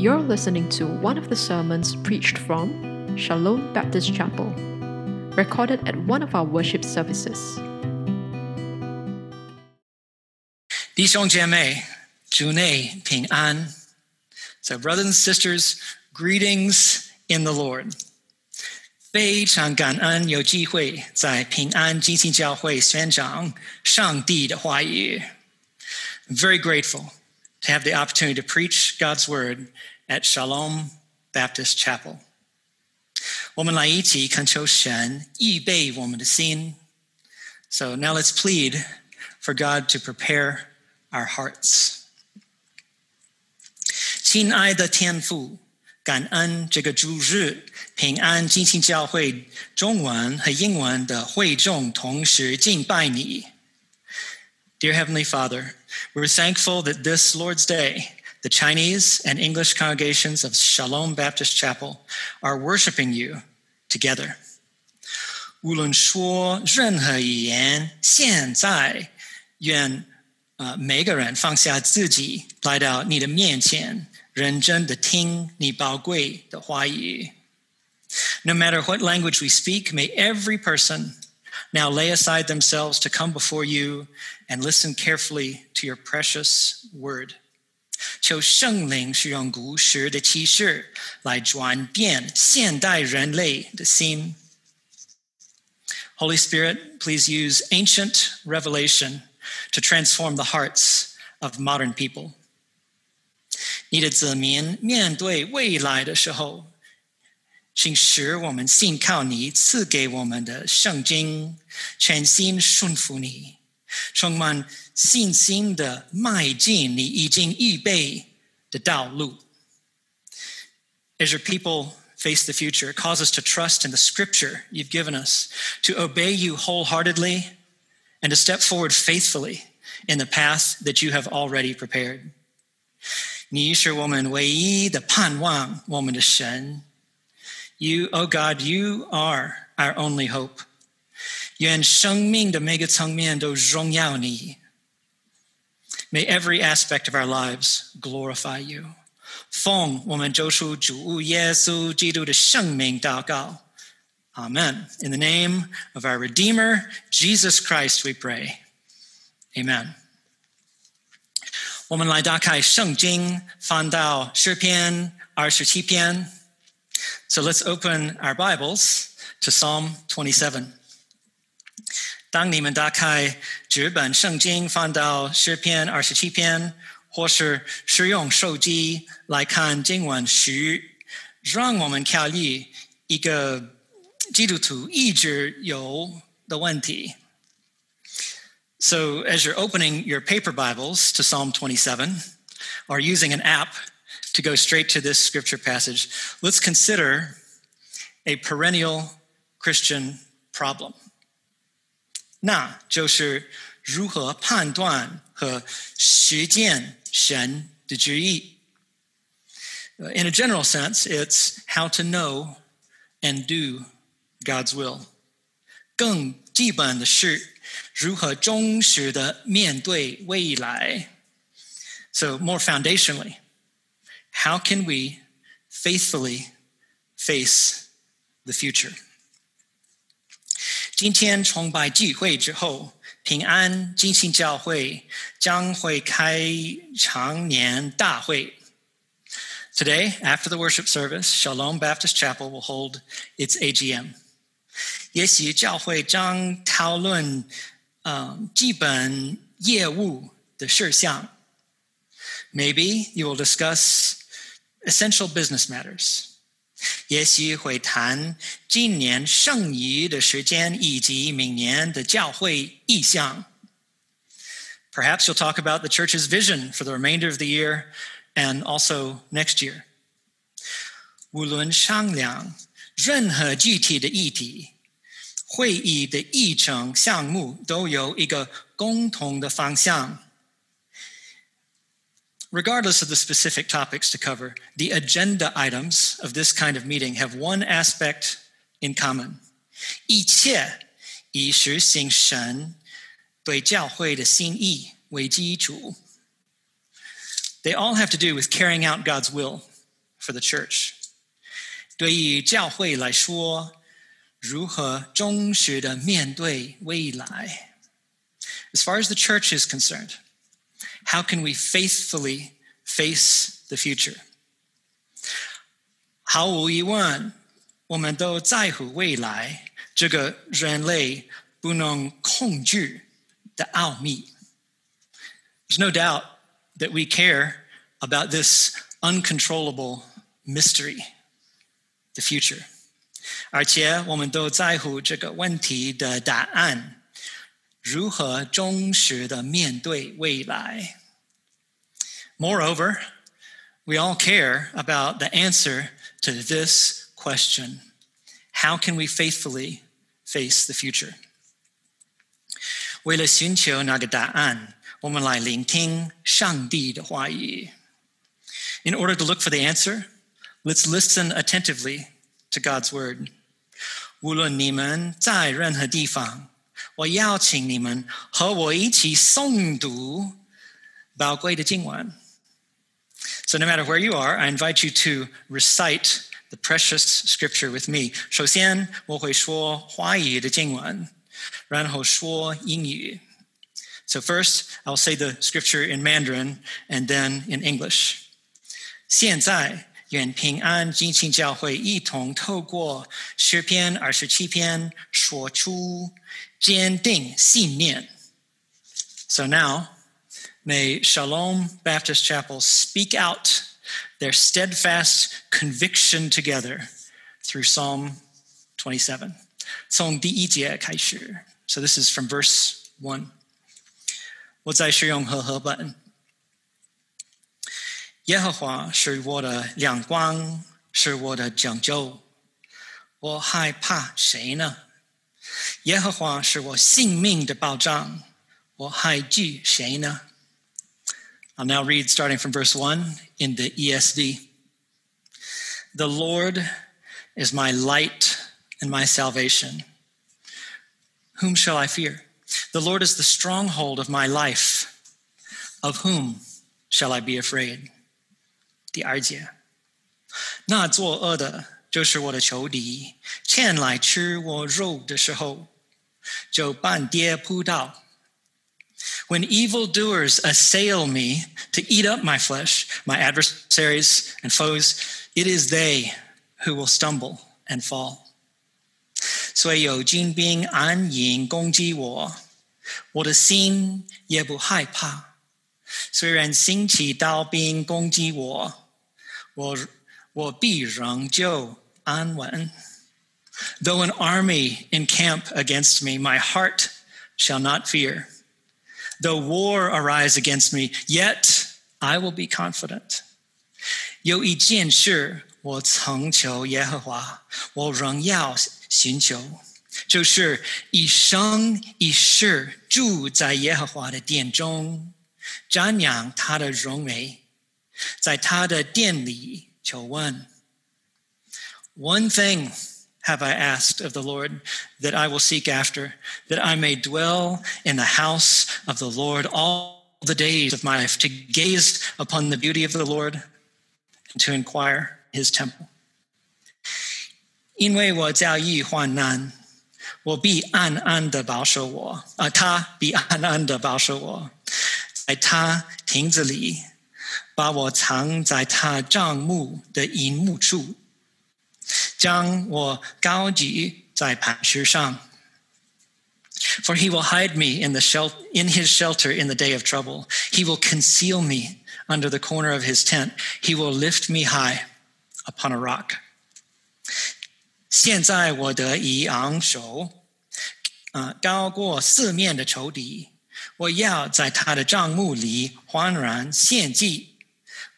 You're listening to one of the sermons preached from Shalom Baptist Chapel, recorded at one of our worship services. 弟兄姐妹，主内平安。So, brothers and sisters, greetings in the Lord. 非常感恩有机会在平安基金教会宣讲上帝的话语。I'm very grateful to have the opportunity to preach God's word at Shalom Baptist Chapel. 我们来一起恳求神预备我们的心。So now let's plead for God to prepare our hearts. 亲爱的天父，感恩这个主日平安进行教会中文和英文的会众同时敬拜你。Dear Heavenly Father, we're thankful that this Lord's Day, the Chinese and English congregations of Shalom Baptist Chapel are worshiping you together. 无论说任何语言，现在愿呃每个人放下自己，来到你的面前，认真的听你宝贵的话语。No matter what language we speak, may every person now lay aside themselves to come before you and listen carefully to your precious word. 求圣灵使用古时的启示来转变现代人类的心。Holy Spirit, please use ancient revelation to transform the hearts of modern people. 你的子民面对未来的时候， 请使我们信靠你赐给我们的圣经，全心顺服你，充满信心的迈进你已经预备的道路。As your people face the future, cause us to trust in the scripture you've given us, to obey you wholeheartedly, and to step forward faithfully in the path that you have already prepared. 你是我们唯一的盼望，我们的神。 You, oh God, you are our only hope. 愿生命的每个层面都荣耀你。May every aspect of our lives glorify you. 奉我们救赎主耶稣基督的圣名祷告。Amen. In the name of our Redeemer, Jesus Christ, we pray. Amen. 我们来打开圣经，翻到诗篇二十七篇。 so let's open our Bibles to Psalm 27. 当你们打开纸本圣经，翻到诗篇二十七篇，或是使用手机来看经文时，让我们考虑一个基督徒一直有的问题。So, as you're opening your paper Bibles to Psalm 27, or using an app to go straight to this scripture passage, let's consider a perennial Christian problem. 那就是如何判断和实践神的旨意。In a general sense, it's how to know and do God's will. 更基本的是如何忠实的面对未来。So more foundationally, how can we faithfully face the future? 今天崇拜聚会之后，平安金星教会将会开常年大会。Today, after the worship service, Shalom Baptist Chapel will hold its AGM. 也许教会将讨论，嗯，基本业务的事项。Maybe you will discuss essential business matters. 也许会谈今年剩余的时间以及明年的教会意向。Perhaps you'll talk about the church's vision for the remainder of the year and also next year. 无论商量任何具体的议题，会议的议程项目都有一个共同的方向。 Regardless of the specific topics to cover, the agenda items of this kind of meeting have one aspect in common. 一切以实行神对教会的心意为基础。They all have to do with carrying out God's will for the church. 对于教会来说，如何忠实的面对未来？As far as the church is concerned, how can we faithfully face the future? 毫无疑问，我们都在乎未来这个人类不能控制的奥秘。There's no doubt that we care about this uncontrollable mystery, the future. 而且我们都在乎这个问题的答案， 如何忠实的面对未来。Moreover, we all care about the answer to this question How can we faithfully face the future? 为了寻求那个答案，我们来聆听上帝的话语。In order to look for the answer, let's listen attentively to God's word. 无论你们在任何地方， 我邀请你们和我一起诵读宝贵的经文。So no matter where you are, I invite you to recite the precious scripture with me. 首先，我会说华语的经文，然后说英语。So first, I'll say the scripture in Mandarin and then in English. 现在愿平安金青教会一同透过诗篇二十七篇说出 坚定信念。So now, may Shalom Baptist Chapel speak out their steadfast conviction together through Psalm 27. 从第一节开始. So this is from verse 1. 我在使用和合本。耶和华是我的亮光，是我的拯救，我害怕谁呢？ 耶和华是我性命的保障，我害惧谁呢？I'll now read starting from verse 1 in the ESV. The Lord is my light and my salvation. Whom shall I fear? The Lord is the stronghold of my life. Of whom shall I be afraid? 第二节，那作恶的 就是我的仇敌，前来吃我肉的时候，就半跌扑倒。When evildoers assail me to eat up my flesh, my adversaries and foes, it is they who will stumble and fall. 虽有军兵暗影攻击我，我的心也不害怕。虽然兴起刀兵攻击我，我我必仍旧 安稳。Though an army encamp against me, my heart shall not fear. Though war arise against me, yet I will be confident. 有一件事我曾求耶和华，我仍要寻求，就是一生一世住在耶和华的殿中。瞻仰他的荣美，在他的殿里求问。 One thing have I asked of the Lord that I will seek after, that I may dwell in the house of the Lord all the days of my life, to gaze upon the beauty of the Lord and to inquire his temple. 因为我遭遇患难，我必暗暗的保守我，啊，他必暗暗的保守我。在他亭子里，把我藏在他帐幕的银幕处， 将我高举在磐石上。For he will hide me in the shel- in his shelter in the day of trouble. He will conceal me under the corner of his tent. He will lift me high upon a rock. 现在我得以昂首，啊，高过四面的仇敌。我要在他的帐幕里欢然献祭，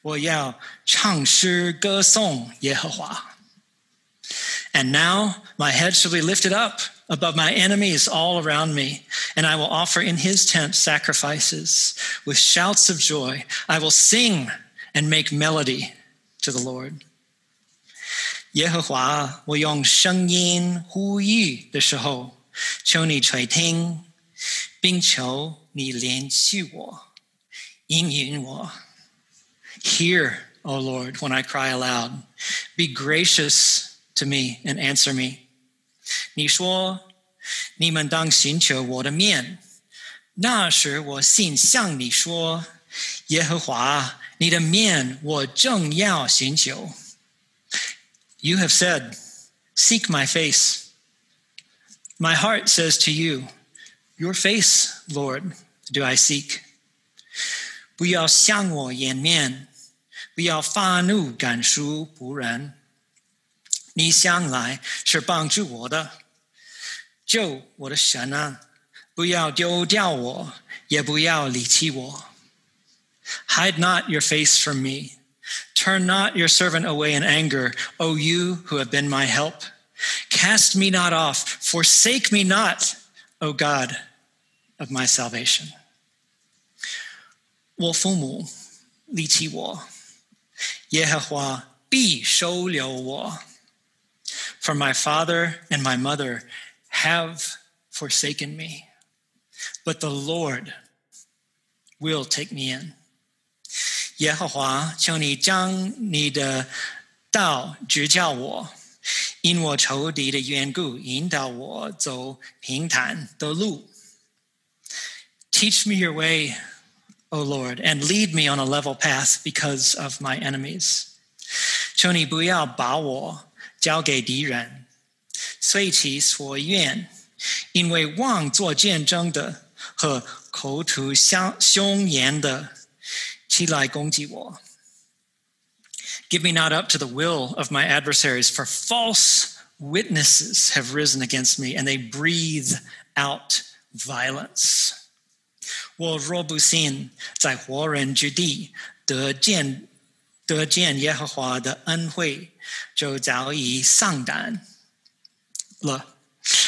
我要唱诗歌颂耶和华。 And now my head shall be lifted up above my enemies all around me, and I will offer in his tent sacrifices with shouts of joy. I will sing and make melody to the Lord. 耶和华，我用声音呼吁的时候，求你垂听，并求你怜恤我，应允我。Hear, O Lord, when I cry aloud. Be gracious to me and answer me. 你说，你们当寻求我的面。那时我心向你说：耶和华，你的面我正要寻求。You have said, Seek my face. My heart says to you, Your face, Lord, do I seek. 不要向我掩面，不要发怒赶出仆人。 你向来是帮助我的，救我的神啊！不要丢掉我，也不要离弃我。Hide not your face from me. Turn not your servant away in anger, O you who have been my help. Cast me not off, forsake me not, O God of my salvation. 我父母离弃我，耶和华必收留我。 For my father and my mother have forsaken me, but the Lord will take me in. 耶和华，求你将你的道指教我，因我仇敌的缘故，引导我走平坦的路。Teach me your way, O Lord, and lead me on a level path because of my enemies. 求你不要把我 交给敌人，随其所愿，因为妄作见证的和口吐相凶言的。起来攻击我。Give me not up to the will of my adversaries, for false witnesses have risen against me, and they breathe out violence. 我若不信在活人之地得见得见耶和华的恩惠， 就早已丧胆了。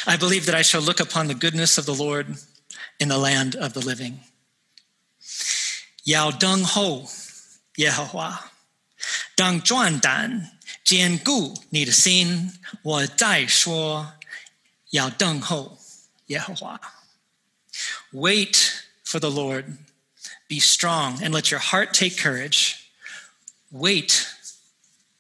I believe that I shall look upon the goodness of the Lord in the land of the living. 要等候耶和华，当壮胆，坚固你的心。我再说，要等候耶和华。Wait for the Lord. Be strong and let your heart take courage. Wait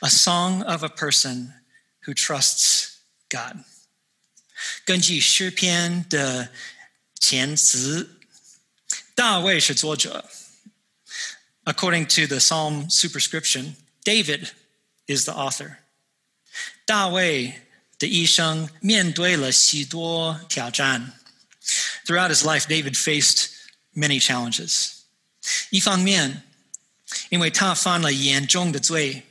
a song of a person who trusts God. 根据诗篇的前词，大卫是作者。According to the Psalm superscription, David is the author. 大卫的一生面对了许多挑战。Throughout his life, David faced many challenges. 一方面，因为他犯了严重的罪，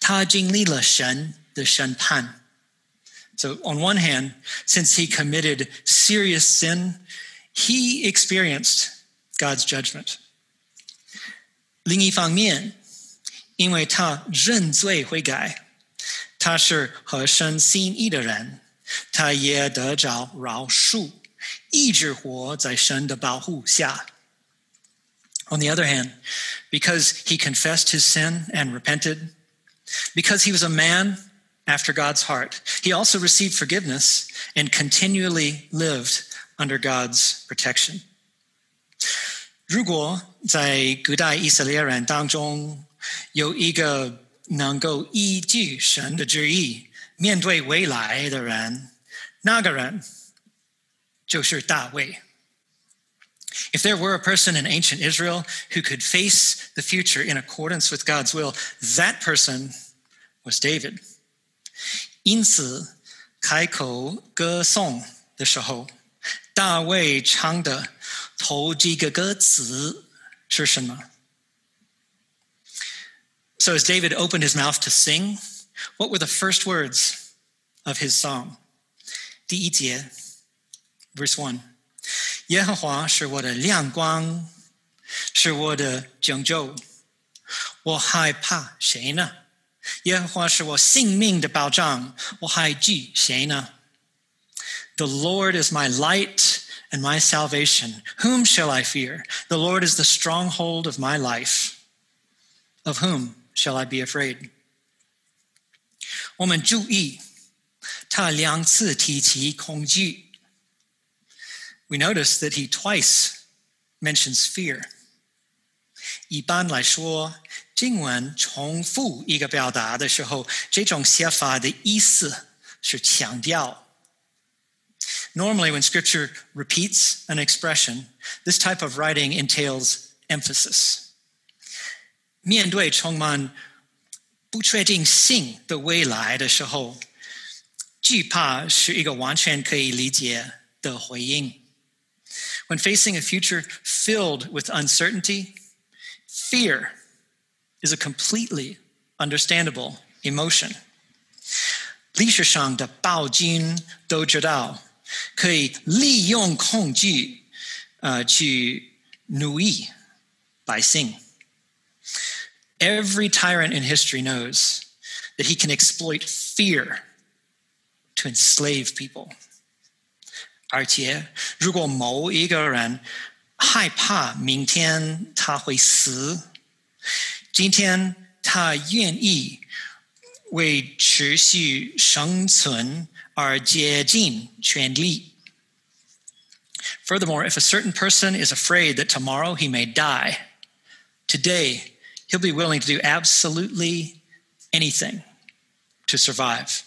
他经历了神的审判。So, on one hand, since he committed serious sin, he experienced God's judgment. 另一方面，因为他认罪悔改，他是合神心意的人，他也得着饶恕，一直活在神的保护下。On the other hand, because he confessed his sin and repented, because he was a man after God's heart, he also received forgiveness and continually lived under God's protection. 如果在古代以色列人当中有一个能够依据神的旨意面对未来的人，那个人就是大卫。 If there were a person in ancient Israel who could face the future in accordance with God's will, that person was David. 因此，开口歌颂的时候，大卫唱的头几个歌词是什么？So as David opened his mouth to sing, what were the first words of his song? 第一节，verse one， 耶和华是我的亮光，是我的拯救，我害怕谁呢 耶和华是我性命的保障，我还惧谁呢？The Lord is my light and my salvation. Whom shall I fear? The Lord is the stronghold of my life. Of whom shall I be afraid? 我们注意，他两次提起恐惧。 We notice that he twice mentions fear. 一般来说，经文重复一个表达的时候，这种写法的意思是强调。Normally, when scripture repeats an expression, this type of writing entails emphasis. 面对充满不确定性的未来的时候，惧怕是一个完全可以理解的回应。 when facing a future filled with uncertainty, fear is a completely understandable emotion. 历史上的暴君都知道，可以利用恐惧，呃，去奴役百姓。Every tyrant in history knows that he can exploit fear to enslave people. 而且，如果某一个人害怕明天他会死，今天他愿意为持续生存而竭尽全力。Furthermore, if a certain person is afraid that tomorrow he may die, today he'll be willing to do absolutely anything to survive.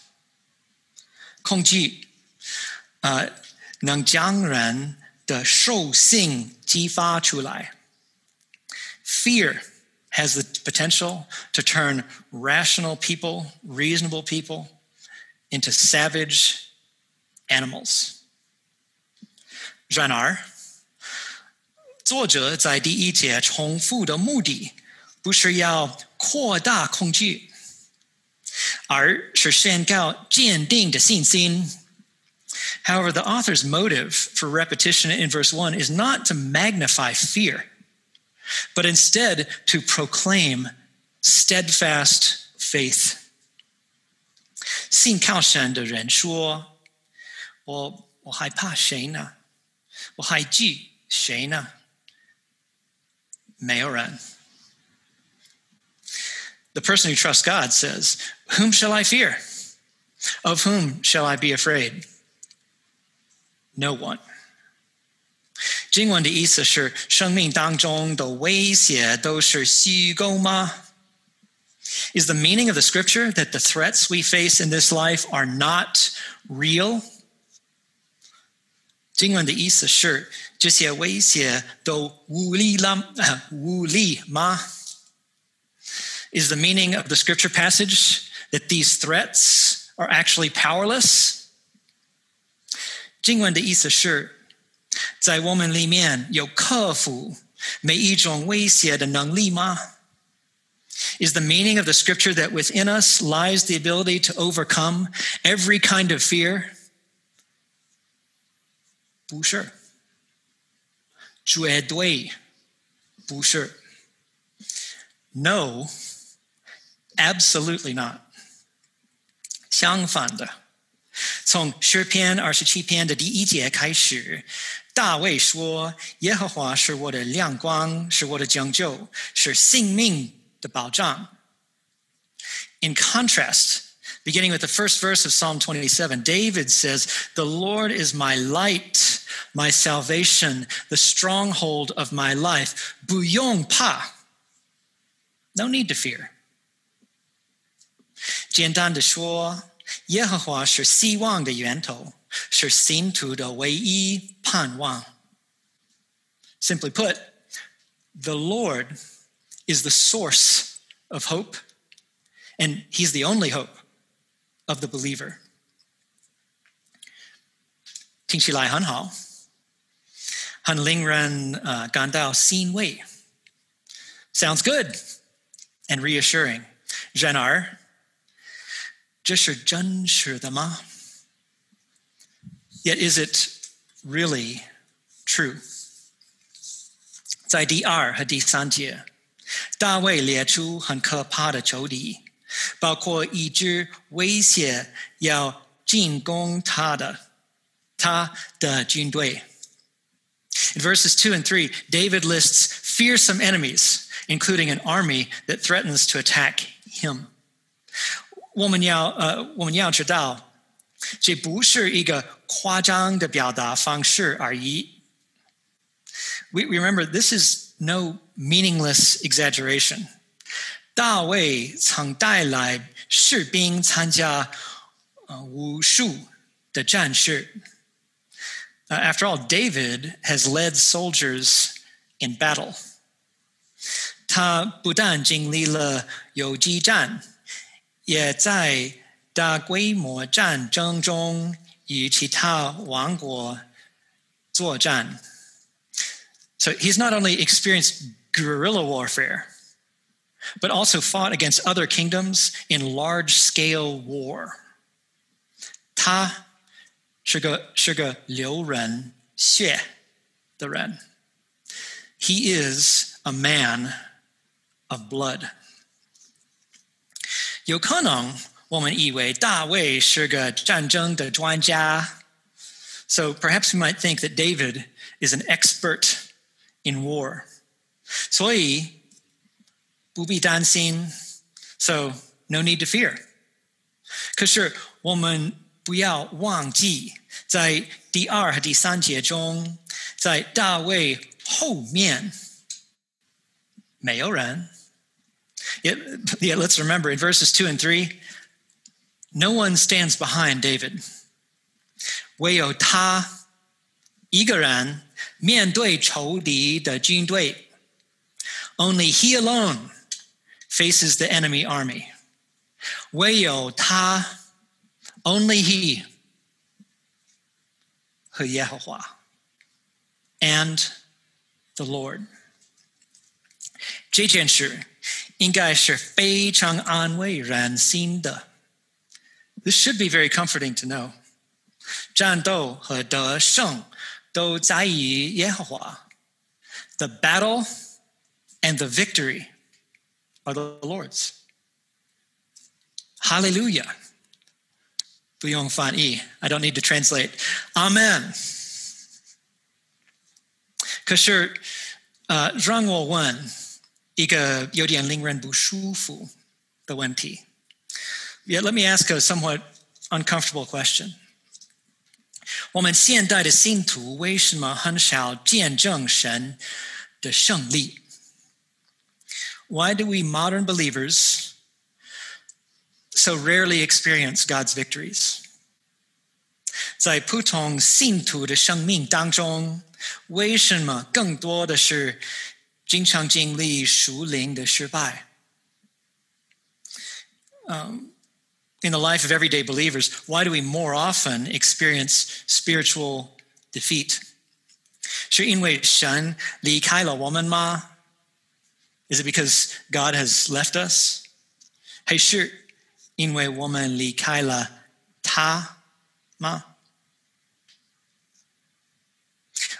恐惧，呃。 能将人的兽性激发出来。Fear has the potential to turn rational people, reasonable people, into savage animals. 然而，作者在第一节重复的目的，不是要扩大恐惧，而是宣告坚定的信心。However, the author's motive for repetition in verse 1 is not to magnify fear, but instead to proclaim steadfast faith. 信靠神的人说：“我我害怕谁呢？我害惧谁呢？没有人。” The person who trusts God says, Whom shall I fear? Of whom shall I be afraid? No one. 经文的意思是：生命当中的威胁都是虚构吗？Is the meaning of the scripture that the threats we face in this life are not real? 经文的意思是：这些威胁都无力了，无力吗？Is the meaning of the scripture passage that these threats are actually powerless? 经文的意思是，在我们里面有克服每一种威胁的能力吗？Is the meaning of the scripture that within us lies the ability to overcome every kind of fear? 不是，绝对不是。No, absolutely not. 相反的。 从诗篇二十七篇的第一节开始，大卫说：“耶和华是我的亮光，是我的拯救，是性命的保障。” In contrast, beginning with the first verse of Psalm 27, David says, The Lord is my light, my salvation, the stronghold of my life. 不用怕 No need to fear. 简单的说， 耶和华是希望的源头，是信徒的唯一盼望。Simply put, the Lord is the source of hope, and He's the only hope of the believer. 听起来很好，很令人呃感到欣慰。Sounds good and reassuring. 然而， 这是真实的吗？Yet is it really true？在第二和第三节，大卫列出很可怕的仇敌， 包括一支威胁要进攻他的他的军队。In verses 2 and 3, David lists fearsome enemies, including an army that threatens to attack him. 我们要呃，我们要知道，这不是一个夸张的表达方式而已。We remember this is no meaningless exaggeration. 大卫曾带来士兵参加呃武术的战士。Uh, after all, David has led soldiers in battle. 他不但经历了游击战， 也在大规模战争中与其他王国作战。So he's not only experienced guerrilla warfare, but also fought against other kingdoms in large scale war. 他是个是个流人血的人。He is a man of blood. 有可能我们以为大卫是个战争的专家。So perhaps we might think that David is an expert in war. 所以不必担心 so no need to fear. 可是我们不要忘记，在第二和第三节中，在大卫后面没有人。 Yet, yet let's remember in verses 2 and 3, no one stands behind David. 唯有他一个人面对仇敌的军队。Only he alone faces the enemy army. 唯有他 only he 和耶和华 and the Lord. 这件事 应该是非常安慰人心的。This should be very comforting to know. 战斗和得胜都在于耶和华。The battle and the victory are the Lord's. Hallelujah. 不用翻译, I don't need to translate. Amen. 可是，呃，让我问 一个有点令人不舒服的问题。Yeah, let me ask a somewhat uncomfortable question. 我们现代的信徒为什么很少见证神的胜利？Why do we modern believers so rarely experience God's victories? 在普通信徒的生命当中，为什么更多的是 经常经历属灵的失败？Um, in the life of everyday believers, why do we more often experience spiritual defeat? 是因为神离开了我们吗? Is it because God has left us? 还是因为我们离开了他吗?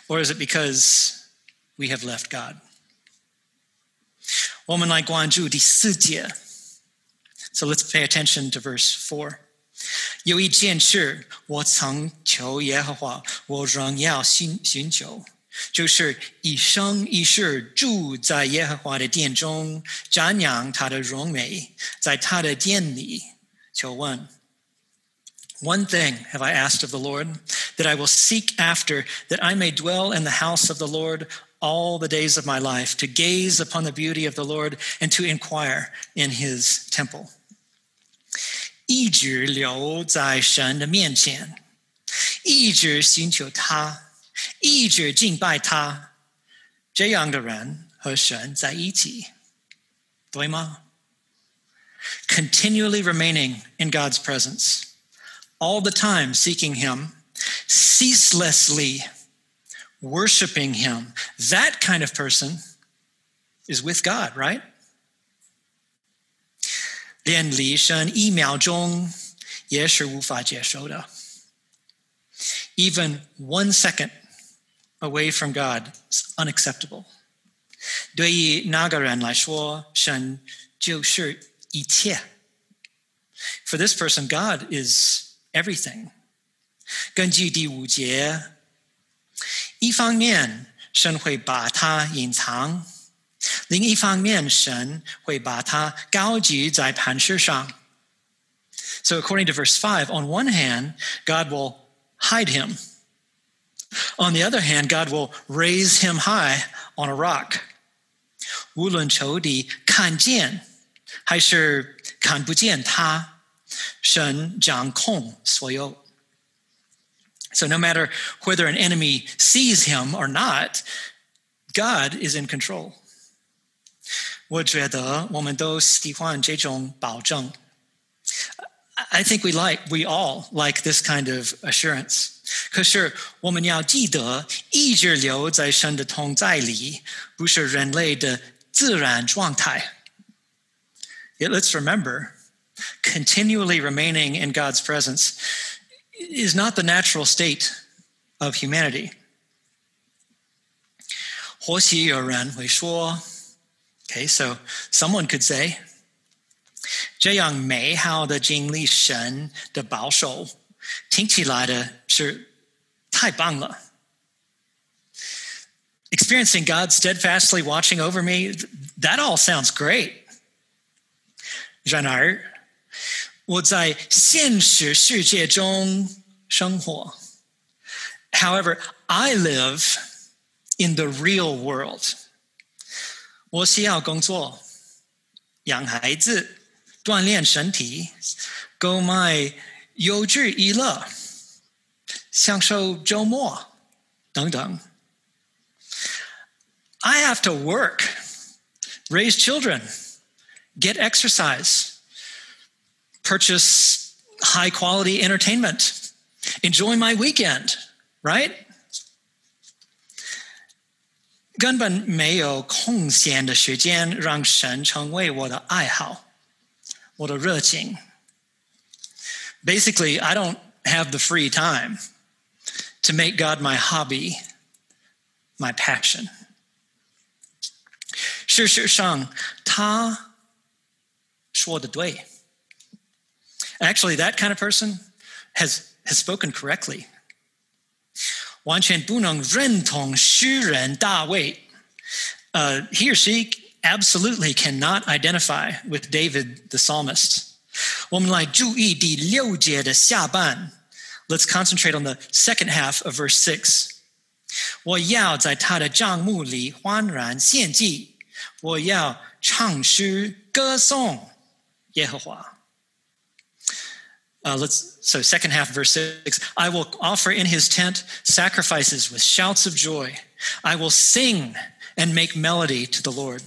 Or is it because we have left God? 我们来关注第四节。so let's pay attention to verse 4. 有一件事，我曾求耶和华，我仍要寻寻求，就是一生一世住在耶和华的殿中，瞻仰他的荣美，在他的殿里求问。One thing have I asked of the Lord, that I will seek after, that I may dwell in the house of the Lord all the days of my life, to gaze upon the beauty of the Lord and to inquire in his temple. 一直留在神的面前，一直寻求他，一直敬拜他，这样的人和神在一起，对吗？Continually remaining in God's presence, all the time seeking Him, ceaselessly worshiping Him. That kind of person is with God, right? 连离神一秒钟也是无法接受的。Even one second away from God is unacceptable. 对于那个人来说，神就是一切。 For this person, God is everything. 根据第五节， 一方面神会把它隐藏，另一方面神会把它高举在磐石上。So according to verse 5, on one hand, God will hide him. On the other hand, God will raise him high on a rock. 无论仇敌看见还是看不见他，神掌控所有。 So no matter whether an enemy sees him or not, God is in control. 我觉得我们都喜欢这种保证。I think we like, we all like this kind of assurance. 可是我们要记得，一直留在神的同在里，不是人类的自然状态。Yet let's remember, continually remaining in God's presence is not the natural state of humanity. 或许有人会说，Okay, so someone could say, 这样美好的经历神的保守，听起来的是太棒了。Experiencing God steadfastly watching over me, that all sounds great. 然而， 我在现实世界中生活。However, I live in the real world. 我需要工作，养孩子。锻炼身体，购买优质娱乐，享受周末等等。I have to work, raise children, get exercise, purchase high quality entertainment, enjoy my weekend, right? 根本没有空闲的时间让神成为我的爱好。what a热情. Basically, I don't have the free time to make God my hobby, my passion. 事实上，他说的对。 Actually, that kind of person has, has spoken correctly. 完全不能认同诗人大卫。Uh, he or she absolutely cannot identify with David the psalmist. Let's concentrate on the second half of verse 6. 我要在他的帐幕里欢然献祭，我要唱诗歌颂耶和华。 uh, let's so second half verse six. I will offer in his tent sacrifices with shouts of joy. I will sing and make melody to the Lord.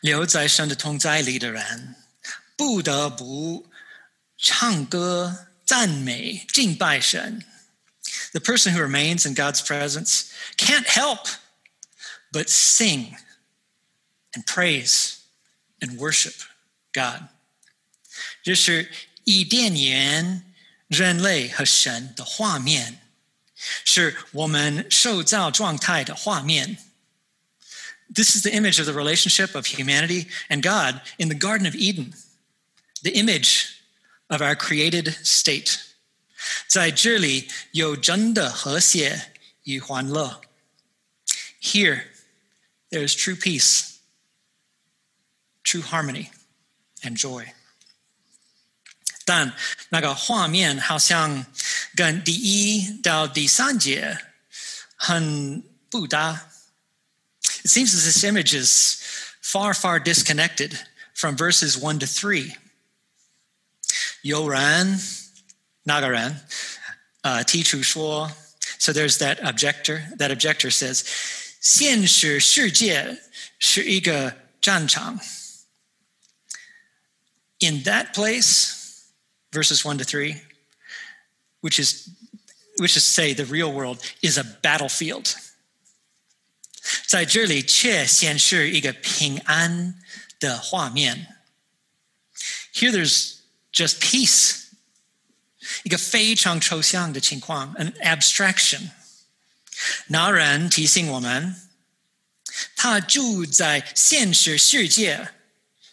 留在神的同在里的人，不得不唱歌、赞美、敬拜神。The person who remains in God's presence can't help but sing and praise and worship God. 这是伊甸园人类和神的画面，是我们受造状态的画面。this is the image of the relationship of humanity and God in the Garden of Eden, the image of our created state. 在这里有真的和谐与欢乐. Here, there is true peace, true harmony, and joy. 但那个画面好像跟第一到第三节很不搭。it seems as this image is far, far disconnected from verses 1 to 3. Yoran, Nagaran, uh, Tichu Shuo. So there's that objector. That objector says, 现实世界是一个战场. In that place, verses 1 to 3, which is which is to say the real world is a battlefield. 在这里却显示一个平安的画面。Here there's just peace，一个非常抽象的情况，an abstraction。拿人提醒我们，他住在现实世界，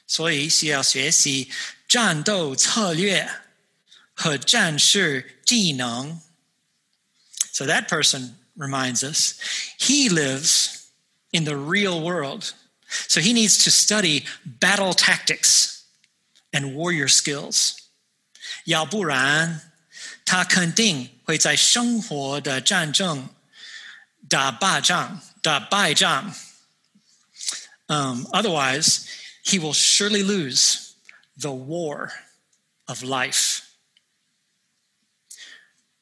所以需要学习战斗策略和战士技能。 So that person reminds us he lives in the real world. So he needs to study battle tactics and warrior skills. 要不然，他肯定会在生活的战争打败仗，打败仗。Um, otherwise, he will surely lose the war of life.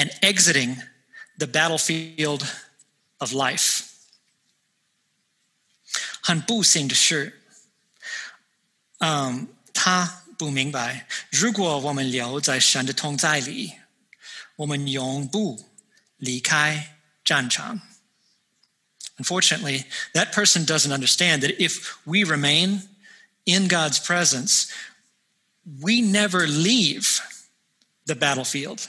and exiting the battlefield of life. 很不幸的是，嗯，他不明白，如果我们留在神的同在里，我们永不离开战场。Unfortunately, that person doesn't understand that if we remain in God's presence, we never leave the battlefield.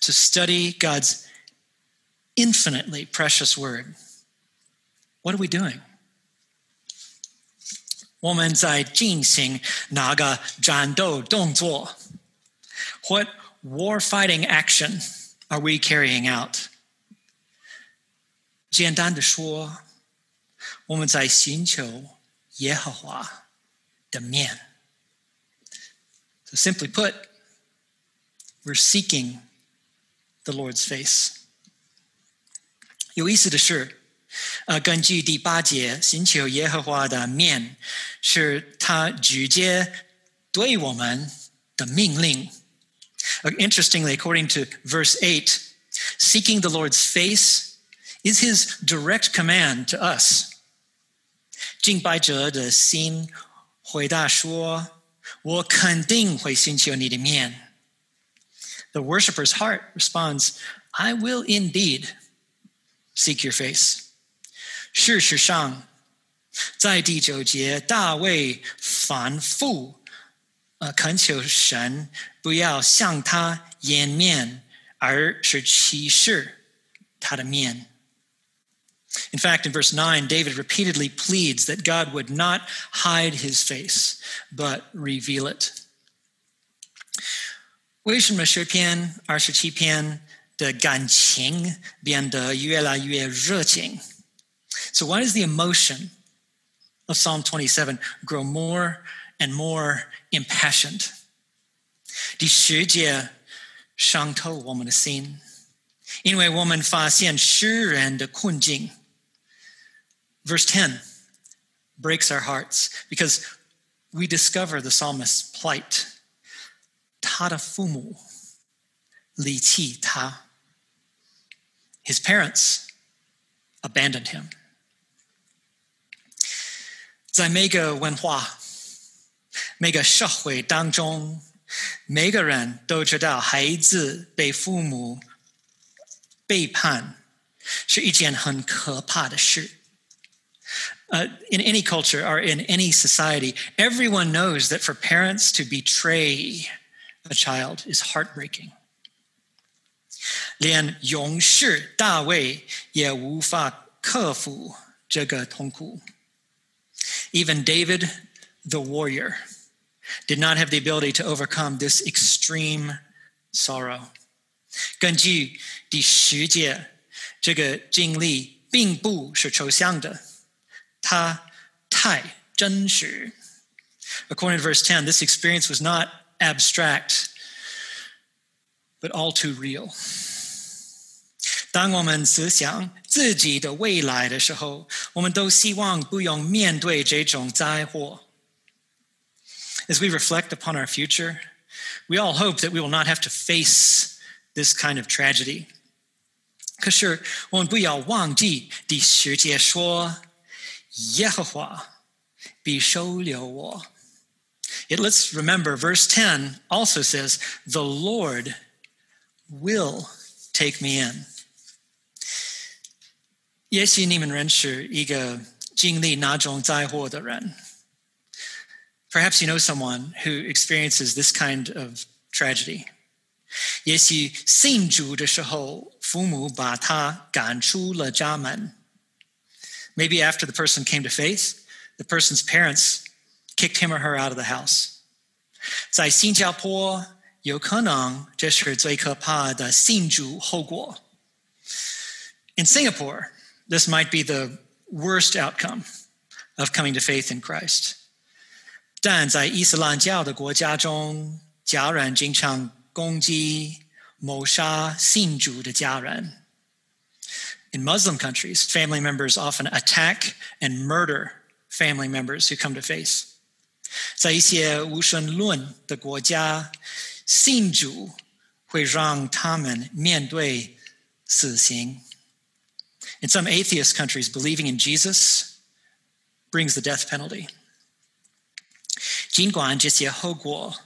to study God's infinitely precious word, what are we doing? 我们在进行哪个战斗动作？What war fighting action are we carrying out? 简单的说，我们在寻求耶和华的面。So simply put, we're seeking the Lord's face. 有意思的是，呃，根据第八节，寻求耶和华的面，是他直接对我们的命令。Interestingly, according to verse 8, seeking the Lord's face is his direct command to us. 敬拜者的心回答说：“我肯定会寻求你的面。” The worshiper's heart responds, "I will indeed seek your face." 事实上，在第九节，大卫反复呃恳求神不要向他掩面，而是启示他的面。in fact, in verse 9, David repeatedly pleads that God would not hide his face, but reveal it. 为什么诗篇二十七篇的感情变得越来越热情？So why does the emotion of Psalm 27 grow more and more impassioned? 第十节伤透我们的心，因为我们发现诗人的困境。Verse 10 breaks our hearts because we discover the psalmist's plight. Tadafumu, li qi ta. His parents abandoned him. 在每个文化、每个社会当中，每个人都知道孩子被父母背叛是一件很可怕的事。uh, in any culture or in any society, everyone knows that for parents to betray a child is heartbreaking. 连勇士大卫也无法克服这个痛苦。Even David, the warrior, did not have the ability to overcome this extreme sorrow. 根据第十节，这个经历并不是抽象的。它太真实。 According to verse 10, this experience was not abstract, but all too real. 当我们思想自己的未来的时候，我们都希望不用面对这种灾祸。As we reflect upon our future, we all hope that we will not have to face this kind of tragedy. 可是我们不要忘记第十节说，耶和华必收留我。 Yet let's remember verse 10 also says, The Lord will take me in. 也许你们认识一个经历那种灾祸的人。Perhaps you know someone who experiences this kind of tragedy. 也许信主的时候，父母把他赶出了家门。Maybe after the person came to faith, the person's parents kicked him or her out of the house. 在新加坡，有可能这是最可怕的信主后果。In Singapore, this might be the worst outcome of coming to faith in Christ. 但在伊斯兰教的国家中，家人经常攻击、谋杀信主的家人。In Muslim countries, family members often attack and murder family members who come to faith. 在一些无神论的国家，信主会让他们面对死刑。in some atheist countries, believing in Jesus brings the death penalty. 尽管这些后果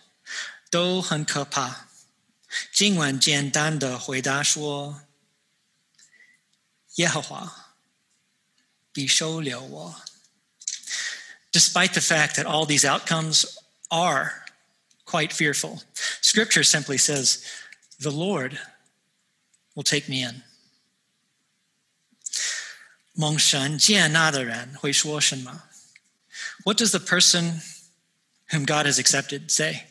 都很可怕，经文简单的回答说：“耶和华必收留我。” Despite the fact that all these outcomes are quite fearful, Scripture simply says, "The Lord will take me in." 蒙神接纳的人会说什么？What does the person whom God has accepted say？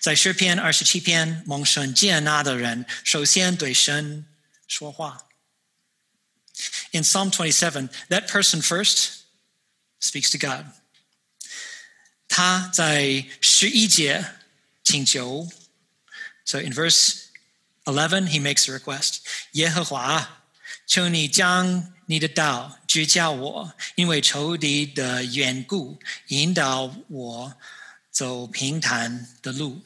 在诗篇二十七篇，蒙神接纳的人首先对神说话。In Psalm 27, that person first speaks to God. 他在十一节请求，so in verse 11 he makes a request. 耶和华，求你将你的道指教我，因为仇敌的缘故，引导我走平坦的路。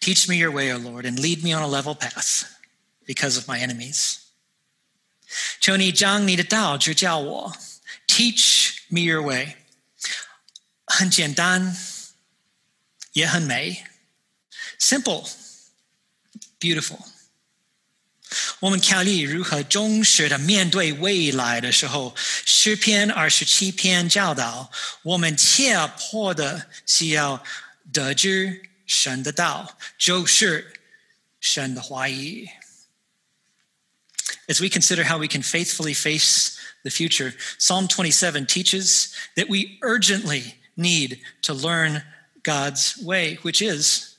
Teach me your way, O Lord, and lead me on a level path because of my enemies. 求你将你的道指教我，Teach me your way。很简单，也很美，simple，beautiful。我们考虑如何忠实的面对未来的时候，诗篇二十七篇教导我们切迫的需要得知神的道，就是神的话语。As we consider how we can faithfully face the future, Psalm 27 teaches that we urgently need to learn God's way, which is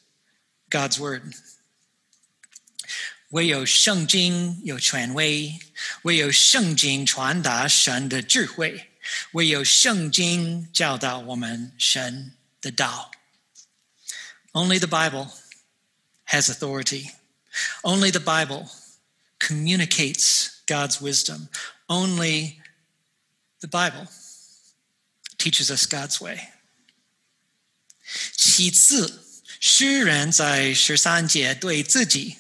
God's word. 唯有圣经有权威，唯有圣经传达神的智慧，唯有圣经教导我们神的道。Only the Bible has authority. Only the Bible communicates God's wisdom. Only the Bible teaches us God's way. 其次，诗人在十三节对自己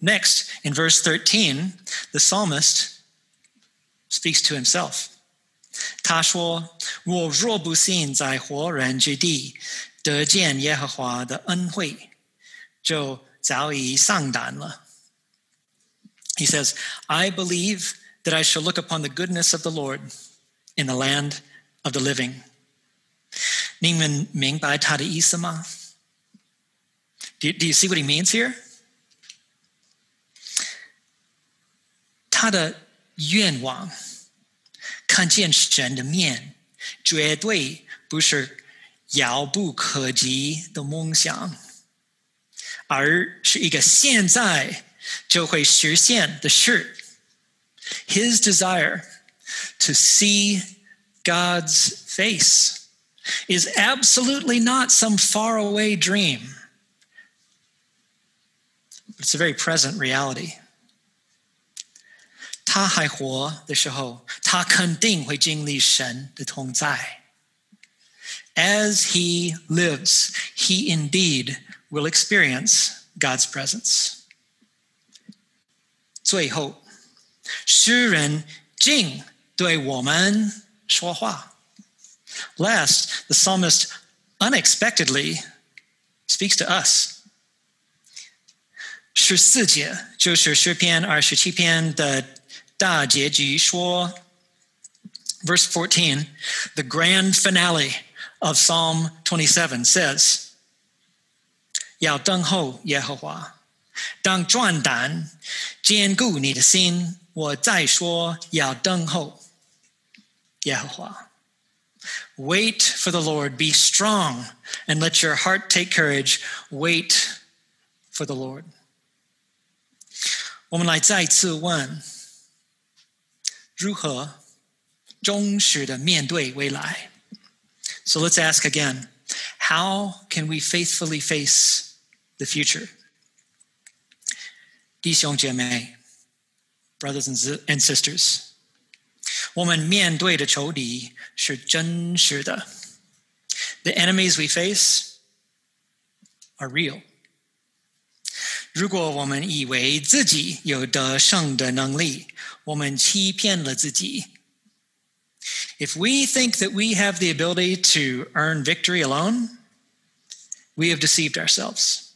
Next, in verse 13, the psalmist speaks to himself. 他说：“我若不信在活人之地得见耶和华的恩惠，就 早已丧胆了。” He says, "I believe that I shall look upon the goodness of the Lord in the land of the living." 你们明白他的意思吗？do, do you see what he means here? 他的愿望，看见神的面，绝对不是遥不可及的梦想， 而是一个现在就会实现的事。His desire to see God's face is absolutely not some faraway dream. It's a very present reality. 他还活的时候，他肯定会经历神的同在。As he lives, he indeed will experience God's presence. 最后，诗人竟对我们说话。Last, the psalmist unexpectedly speaks to us. 十四节就是诗篇二十七篇的大结局说，verse 14, the grand finale of Psalm 27 says, 要等候耶和华，当壮胆，坚固你的心。我再说，要等候耶和华。Wait for the Lord, be strong, and let your heart take courage. Wait for the Lord. 我们来再次问：如何忠实的面对未来？So let's ask again: How can we faithfully face the future? 弟兄姐妹，brothers and sisters，我们面对的仇敌是真实的。The enemies we face are real. 如果我们以为自己有得胜的能力，我们欺骗了自己。If we think that we have the ability to earn victory alone, we have deceived ourselves.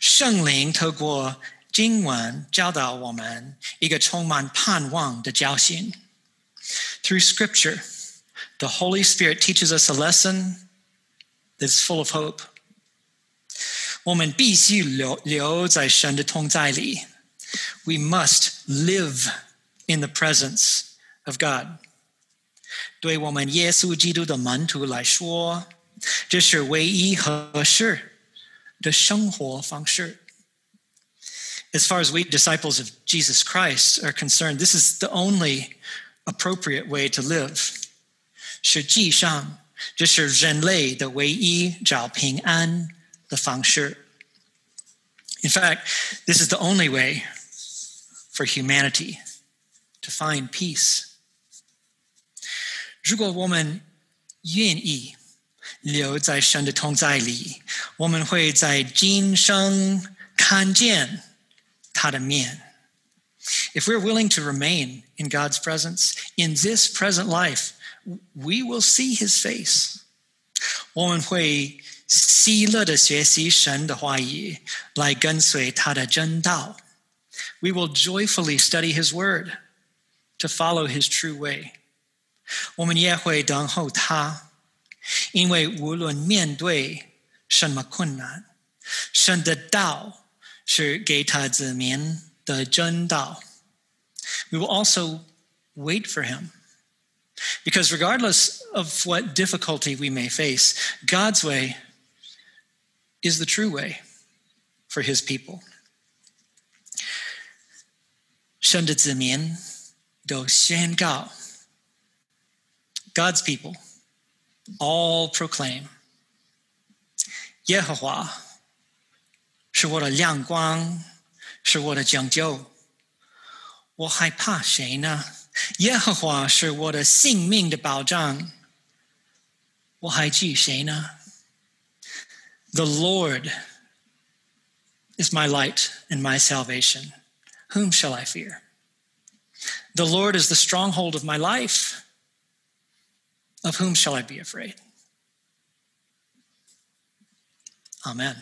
圣灵透过经文教导我们一个充满盼望的教训。Through Scripture, the Holy Spirit teaches us a lesson that's full of hope. 我们必须留留在神的同在里。We must live in the presence of God. 对我们耶稣基督的门徒来说，这是唯一合适 的生活方式。As far as we disciples of Jesus Christ are concerned, this is the only appropriate way to live. 实际上，这是人类的唯一找平安的方式。In fact, this is the only way for humanity to find peace. 如果我们愿意 留在神的同在里，我们会在今生看见他的面。If we're willing to remain in God's presence in this present life, we will see His face. 我们会喜乐的学习神的话语，来跟随他的真道。We will joyfully study His Word to follow His true way. 我们也会等候他， 因为无论面对什么困难，神的道是给他子民的真道。We will also wait for Him. Because regardless of what difficulty we may face, God's way is the true way for his people. 神的子民都宣告 God's people all proclaim 耶和华是我的亮光，是我的拯救。我害怕谁呢？耶和华是我的性命的保障。我还惧谁呢？the Lord is my light and my salvation. Whom shall I fear? The Lord is the stronghold of my life. Of whom shall I be afraid? Amen.